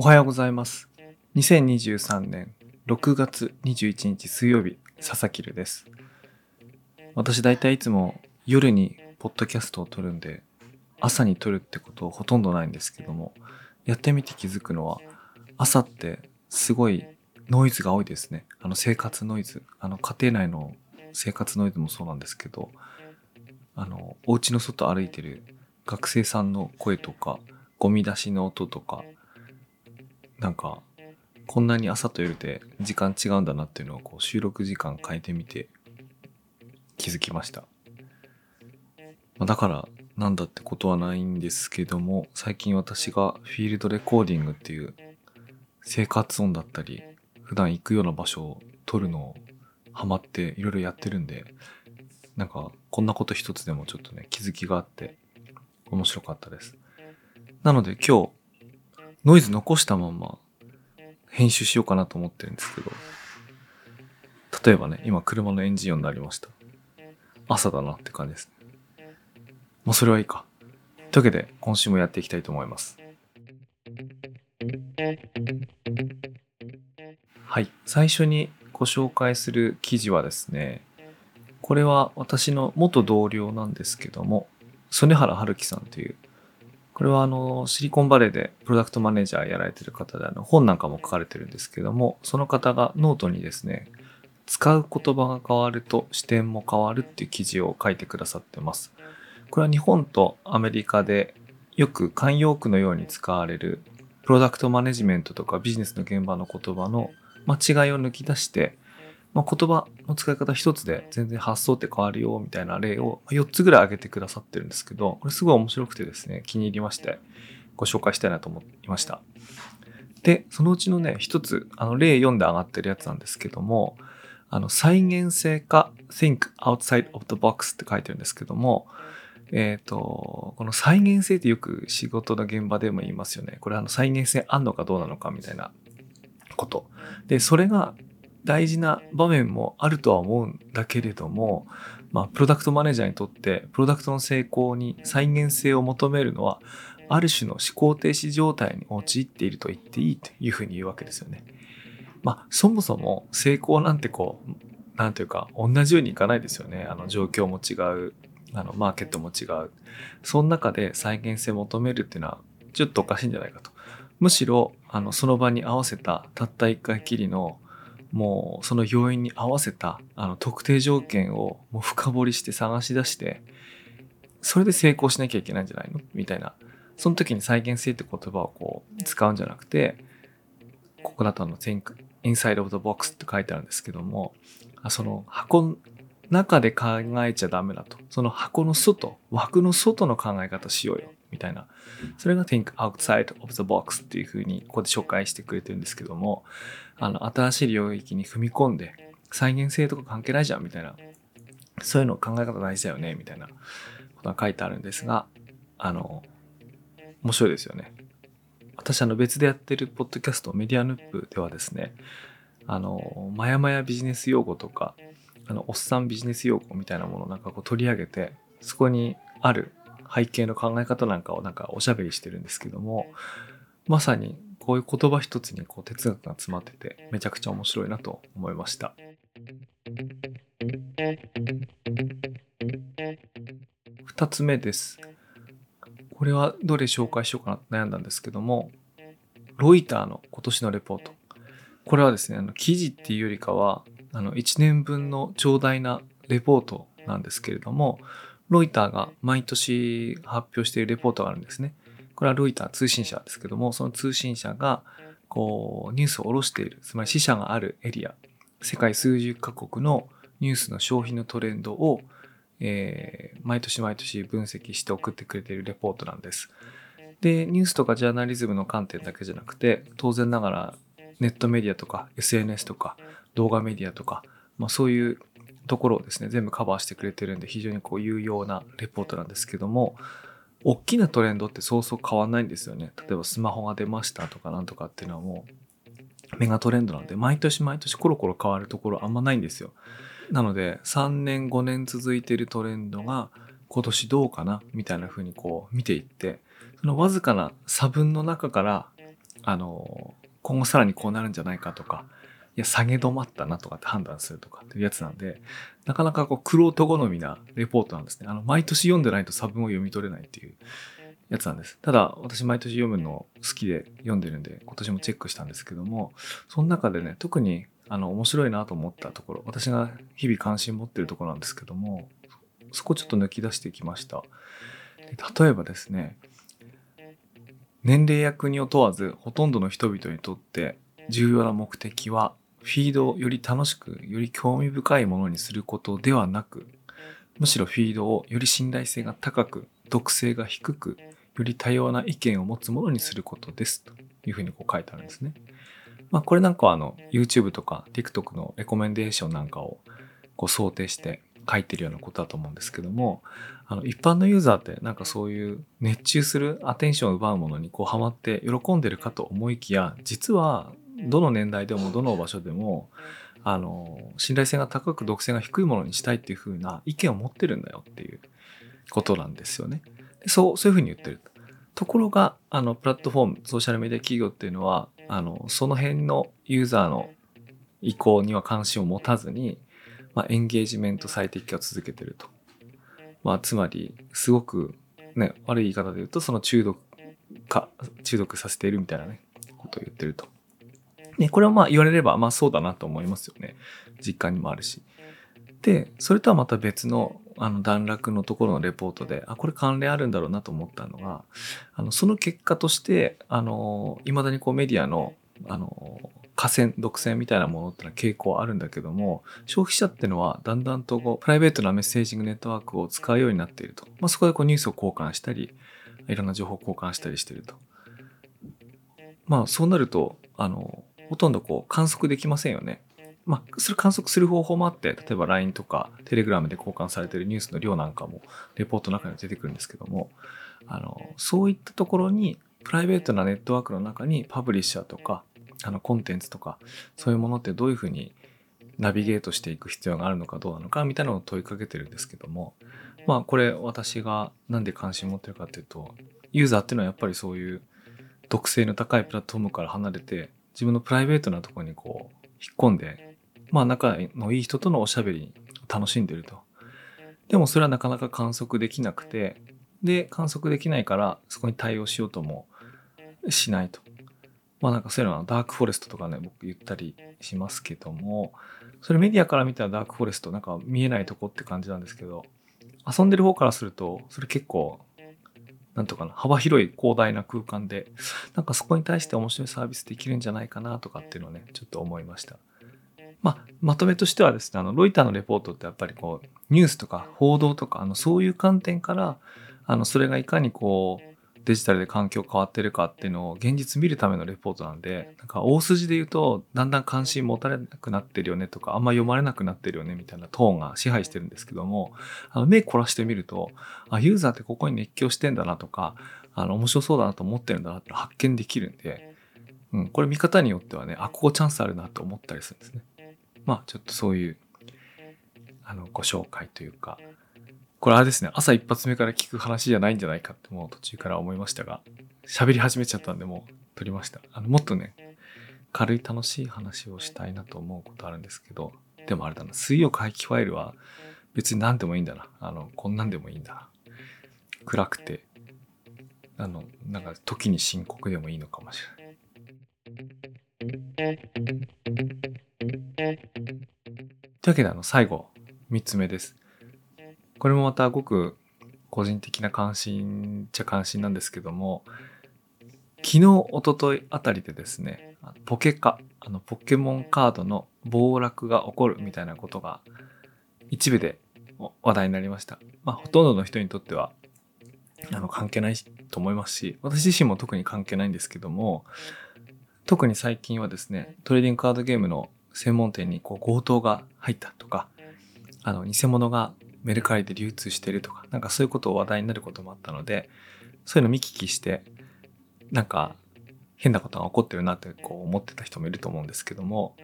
おはようございます。2023年6月21日水曜日、佐々木るです。私大体いつも夜にポッドキャストを撮るんで、朝に撮るってことほとんどないんですけども、やってみて気づくのは、朝ってすごいノイズが多いですね。あの生活ノイズ。あの家庭内の生活ノイズもそうなんですけど、あの、お家の外歩いてる学生さんの声とか、ゴミ出しの音とか、なんか、こんなに朝と夜で時間違うんだなっていうのをこう収録時間変えてみて気づきました。まだからなんだってことはないんですけども、最近私がフィールドレコーディングっていう生活音だったり、普段行くような場所を撮るのをハマっていろいろやってるんで、なんかこんなこと一つでもちょっとね気づきがあって面白かったです。なので今日ノイズ残したまま編集しようかなと思ってるんですけど、例えばね、今車のエンジン音になりました。朝だなって感じですね。もうそれはいいか。というわけで、今週もやっていきたいと思います。はい。最初にご紹介する記事はですね、これは私の元同僚なんですけども、曽根原春樹さんというこれはあのシリコンバレーでプロダクトマネージャーやられてる方であの本なんかも書かれてるんですけどもその方がノートにですね使う言葉が変わると視点も変わるっていう記事を書いてくださってますこれは日本とアメリカでよく慣用句のように使われるプロダクトマネジメントとかビジネスの現場の言葉の間違いを抜き出してまあ、言葉の使い方一つで全然発想って変わるよみたいな例を4つぐらい挙げてくださってるんですけど、これすごい面白くてですね、気に入りましてご紹介したいなと思いました。で、そのうちのね、一つ、あの例読んで上がってるやつなんですけども、あの再現性か think outside of the box って書いてるんですけども、えっ、ー、と、この再現性ってよく仕事の現場でも言いますよね。これあの再現性あんのかどうなのかみたいなこと。で、それが大事な場面もあるとは思うんだけれども、まあ、プロダクトマネージャーにとって、プロダクトの成功に再現性を求めるのは、ある種の思考停止状態に陥っていると言っていいというふうに言うわけですよね。まあ、そもそも成功なんてこう、なんていうか、同じようにいかないですよね。あの、状況も違う。あの、マーケットも違う。その中で再現性求めるっていうのは、ちょっとおかしいんじゃないかと。むしろ、あの、その場に合わせた、たった一回きりの、もうその要因に合わせたあの特定条件をもう深掘りして探し出してそれで成功しなきゃいけないんじゃないの？みたいな。その時に再現性って言葉をこう使うんじゃなくてここだとあの Think Inside of the Box って書いてあるんですけどもその箱の中で考えちゃダメだと。その箱の外枠の外の考え方しようよ。みたいなそれが Think Outside of the Box っていうふうにここで紹介してくれてるんですけどもあの、新しい領域に踏み込んで、再現性とか関係ないじゃん、みたいな。そういうの考え方大事だよね、みたいなことが書いてあるんですが、あの、面白いですよね。私、あの、別でやってるポッドキャスト、メディアヌップではですね、あの、まやまやビジネス用語とか、あの、おっさんビジネス用語みたいなものをなんかこう取り上げて、そこにある背景の考え方なんかをなんかおしゃべりしてるんですけども、まさにこういう言葉一つにこう哲学が詰まっててめちゃくちゃ面白いなと思いました。2つ目です。これはどれ紹介しようかな悩んだんですけども、ロイターの今年のレポート。これはですね、あの記事っていうよりかは、あの1年分の長大なレポートなんですけれども、ロイターが毎年発表しているレポートがあるんですね。これはロイター通信社ですけども、その通信社がこうニュースを下ろしている、つまり死者があるエリア、世界数十カ国のニュースの消費のトレンドを、えー、毎年毎年分析して送ってくれているレポートなんです。で、ニュースとかジャーナリズムの観点だけじゃなくて、当然ながらネットメディアとか SNS とか動画メディアとか、まあ、そういうところをですね、全部カバーしてくれてるんで非常にこう有用なレポートなんですけども、大きなトレンドってそうそう変わんないんですよね。例えばスマホが出ましたとかなんとかっていうのはもうメガトレンドなんで、毎年毎年コロコロ変わるところあんまないんですよ。なので、3年5年続いてるトレンドが今年どうかなみたいな風にこう見ていって、そのわずかな差分の中から、あの、今後さらにこうなるんじゃないかとか、や、下げ止まったなとかって判断するとかっていうやつなんで、なかなかこう、クロート好みなレポートなんですね。あの、毎年読んでないと差分を読み取れないっていうやつなんです。ただ、私毎年読むの好きで読んでるんで、今年もチェックしたんですけども、その中でね、特にあの面白いなと思ったところ、私が日々関心持ってるところなんですけども、そこちょっと抜き出してきました。例えばですね、年齢や国を問わず、ほとんどの人々にとって重要な目的は、フィードをより楽しく、より興味深いものにすることではなく、むしろフィードをより信頼性が高く、毒性が低く、より多様な意見を持つものにすることですというふうにこう書いてあるんですね。まあ、これなんかはあの YouTube とか TikTok のレコメンデーションなんかをこう想定して書いてるようなことだと思うんですけどもあの一般のユーザーってなんかそういう熱中するアテンションを奪うものにこうハマって喜んでるかと思いきや実はどの年代でもどの場所でもあの信頼性が高く毒性が低いものにしたいっていうふうな意見を持ってるんだよっていうことなんですよね。そうそういうふうに言ってる。ところが、あの、プラットフォーム、ソーシャルメディア企業っていうのは、あの、その辺のユーザーの意向には関心を持たずに、まあ、エンゲージメント最適化を続けてると。まあ、つまり、すごく、ね、悪い言い方で言うと、その中毒か、中毒させているみたいなね、ことを言ってると。ね、これはまあ言われれば、まあそうだなと思いますよね。実感にもあるし。で、それとはまた別の、あの段落のところのレポートで、あ、これ関連あるんだろうなと思ったのが、あの、その結果として、あの、未だにこうメディアの、あの、河川、独占みたいなものってのは傾向あるんだけども、消費者ってのはだんだんとこう、プライベートなメッセージングネットワークを使うようになっていると。まあ、そこでこうニュースを交換したり、いろんな情報交換したりしてると。まあ、そうなると、あの、ほとんどこう観測できませんよね。まあ、それ観測する方法もあって、例えば LINE とか Telegram で交換されているニュースの量なんかもレポートの中に出てくるんですけども、あの、そういったところに、プライベートなネットワークの中にパブリッシャーとか、あの、コンテンツとか、そういうものってどういうふうにナビゲートしていく必要があるのかどうなのかみたいなのを問いかけてるんですけども、まあこれ私がなんで関心持ってるかっていうと、ユーザーっていうのはやっぱりそういう毒性の高いプラットフォームから離れて、自分のプライベートなとこにこう、引っ込んでまあ仲のいい人とのおしゃべりを楽しんでると。でもそれはなかなか観測できなくて、で、観測できないからそこに対応しようともしないと。まあなんかそういうのはダークフォレストとかね、僕言ったりしますけども、それメディアから見たらダークフォレストなんか見えないとこって感じなんですけど、遊んでる方からすると、それ結構、なんとかな、幅広い広大な空間で、なんかそこに対して面白いサービスできるんじゃないかなとかっていうのをね、ちょっと思いました。ま、まとめとしてはですね、あの、ロイターのレポートってやっぱりこう、ニュースとか報道とか、あの、そういう観点から、あの、それがいかにこう、デジタルで環境変わってるかっていうのを現実見るためのレポートなんで、なんか大筋で言うと、だんだん関心持たれなくなってるよねとか、あんま読まれなくなってるよねみたいなトーンが支配してるんですけども、あの目凝らしてみると、あ、ユーザーってここに熱狂してんだなとか、あの、面白そうだなと思ってるんだなって発見できるんで、うん、これ見方によってはね、あ、ここチャンスあるなと思ったりするんですね。まあちょっとそういうあのご紹介というかこれあれですね。朝一発目から聞く話じゃないんじゃないかってもう途中から思いましたが喋り始めちゃったんでもう撮りました。あのもっとね軽い楽しい話をしたいなと思うことあるんですけどでもあれだな。水曜回帰ファイルは別に何でもいいんだな。あのこんなんでもいいんだ。な暗くて。あのなんか時に深刻でもいいのかもしれない。というわけであの最後3つ目です。これもまたごく個人的な関心っちゃ関心なんですけども昨日おとといあたりでですねポケカあのポケモンカードの暴落が起こるみたいなことが一部で話題になりました。まあほとんどの人にとってはあの関係ないと思いますし私自身も特に関係ないんですけども特に最近はですねトレーディングカードゲームの専門店にこう強盗が入ったとか、あの、偽物がメルカリで流通してるとか、なんかそういうことを話題になることもあったので、そういうの見聞きして、なんか、変なことが起こってるなってこう思ってた人もいると思うんですけども、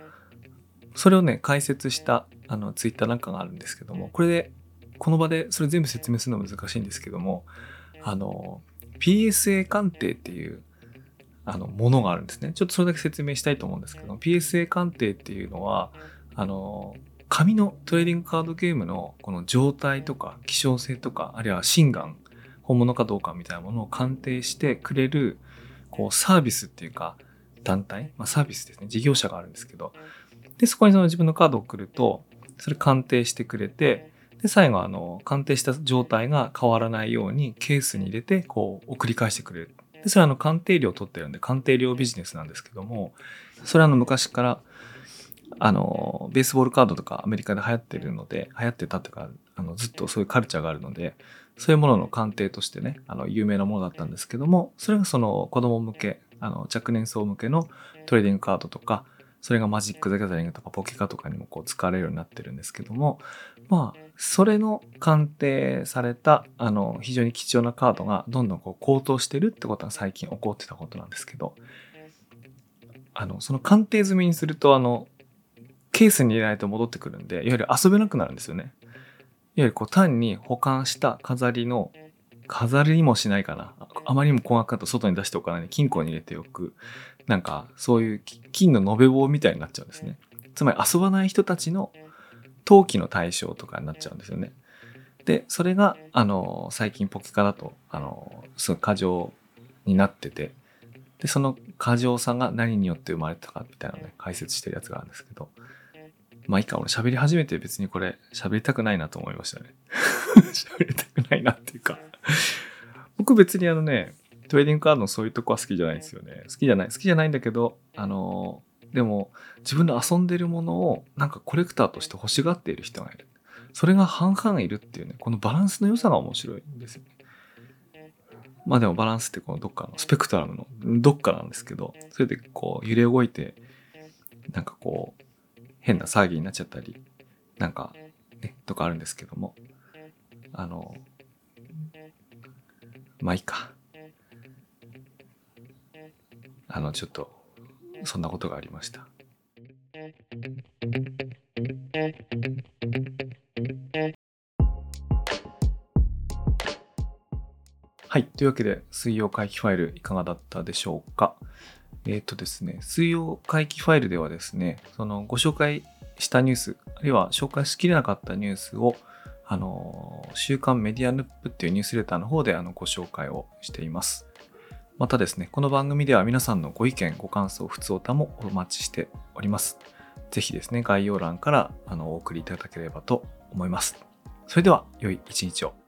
それをね、解説したあのツイッターなんかがあるんですけども、これで、この場でそれ全部説明するの難しいんですけども、あの、PSA 鑑定っていうあのものがあるんですね。ちょっとそれだけ説明したいと思うんですけど、PSA 鑑定っていうのは、あの、紙のトレーディングカードゲームのこの状態とか希少性とか、あるいは心眼、本物かどうかみたいなものを鑑定してくれる、こうサービスっていうか、団体、まあ、サービスですね、事業者があるんですけど、で、そこにその自分のカードを送ると、それ鑑定してくれて、で、最後、あの、鑑定した状態が変わらないようにケースに入れて、こう、送り返してくれる。で、それはあの、鑑定料を取ってるんで、鑑定料ビジネスなんですけども、それはあの、昔から、あの、ベースボールカードとかアメリカで流行ってるので、流行ってたというか、あの、ずっとそういうカルチャーがあるので、そういうものの鑑定としてね、あの、有名なものだったんですけども、それがその子供向け、あの、若年層向けのトレーディングカードとか、それがマジック・ザ・ギャザリングとかポケカとかにもこう使われるようになってるんですけども、まあ、それの鑑定された、あの、非常に貴重なカードがどんどんこう高騰してるってことが最近起こってたことなんですけど、あの、その鑑定済みにすると、あの、ケースに入れないと戻ってくるんで、いわゆる遊べなくなるんですよね。いわゆるこう単に保管した飾りの、飾りもしないかな。あまりにも高額だと外に出しておかないで金庫に入れておく。なんかそういう金の延べ棒みたいになっちゃうんですね。つまり遊ばない人たちの陶器の対象とかになっちゃうんですよね。で、それが、あの、最近ポケカだと、あの、すごい過剰になってて、で、その過剰さが何によって生まれたかみたいなのね、解説してるやつがあるんですけど、まあいいか、俺喋り始めて別にこれ喋りたくないなと思いましたね。喋りたくないなっていうか僕別にあのね、トレーディングカードのそういうとこは好きじゃないんですよね。好きじゃない。好きじゃないんだけど、あの、でも自分の遊んでるものをなんかコレクターとして欲しがっている人がいる。それが半々いるっていうね、このバランスの良さが面白いんですよね。まあでもバランスってこのどっかのスペクトラムのどっかなんですけど、それでこう揺れ動いて、なんかこう変な騒ぎになっちゃったり、なんかね、とかあるんですけども、あの、まあいいか。あの、ちょっと、そんなことがありました。はい。というわけで、水曜回帰ファイルいかがだったでしょうか？えっ、ー、とですね、水曜回帰ファイルではですね、そのご紹介したニュース、あるいは紹介しきれなかったニュースを、あの、週刊メディアヌップっていうニュースレターの方であのご紹介をしています。またですね、この番組では皆さんのご意見、ご感想、普通歌もお待ちしております。ぜひですね、概要欄からあのお送りいただければと思います。それでは、良い一日を。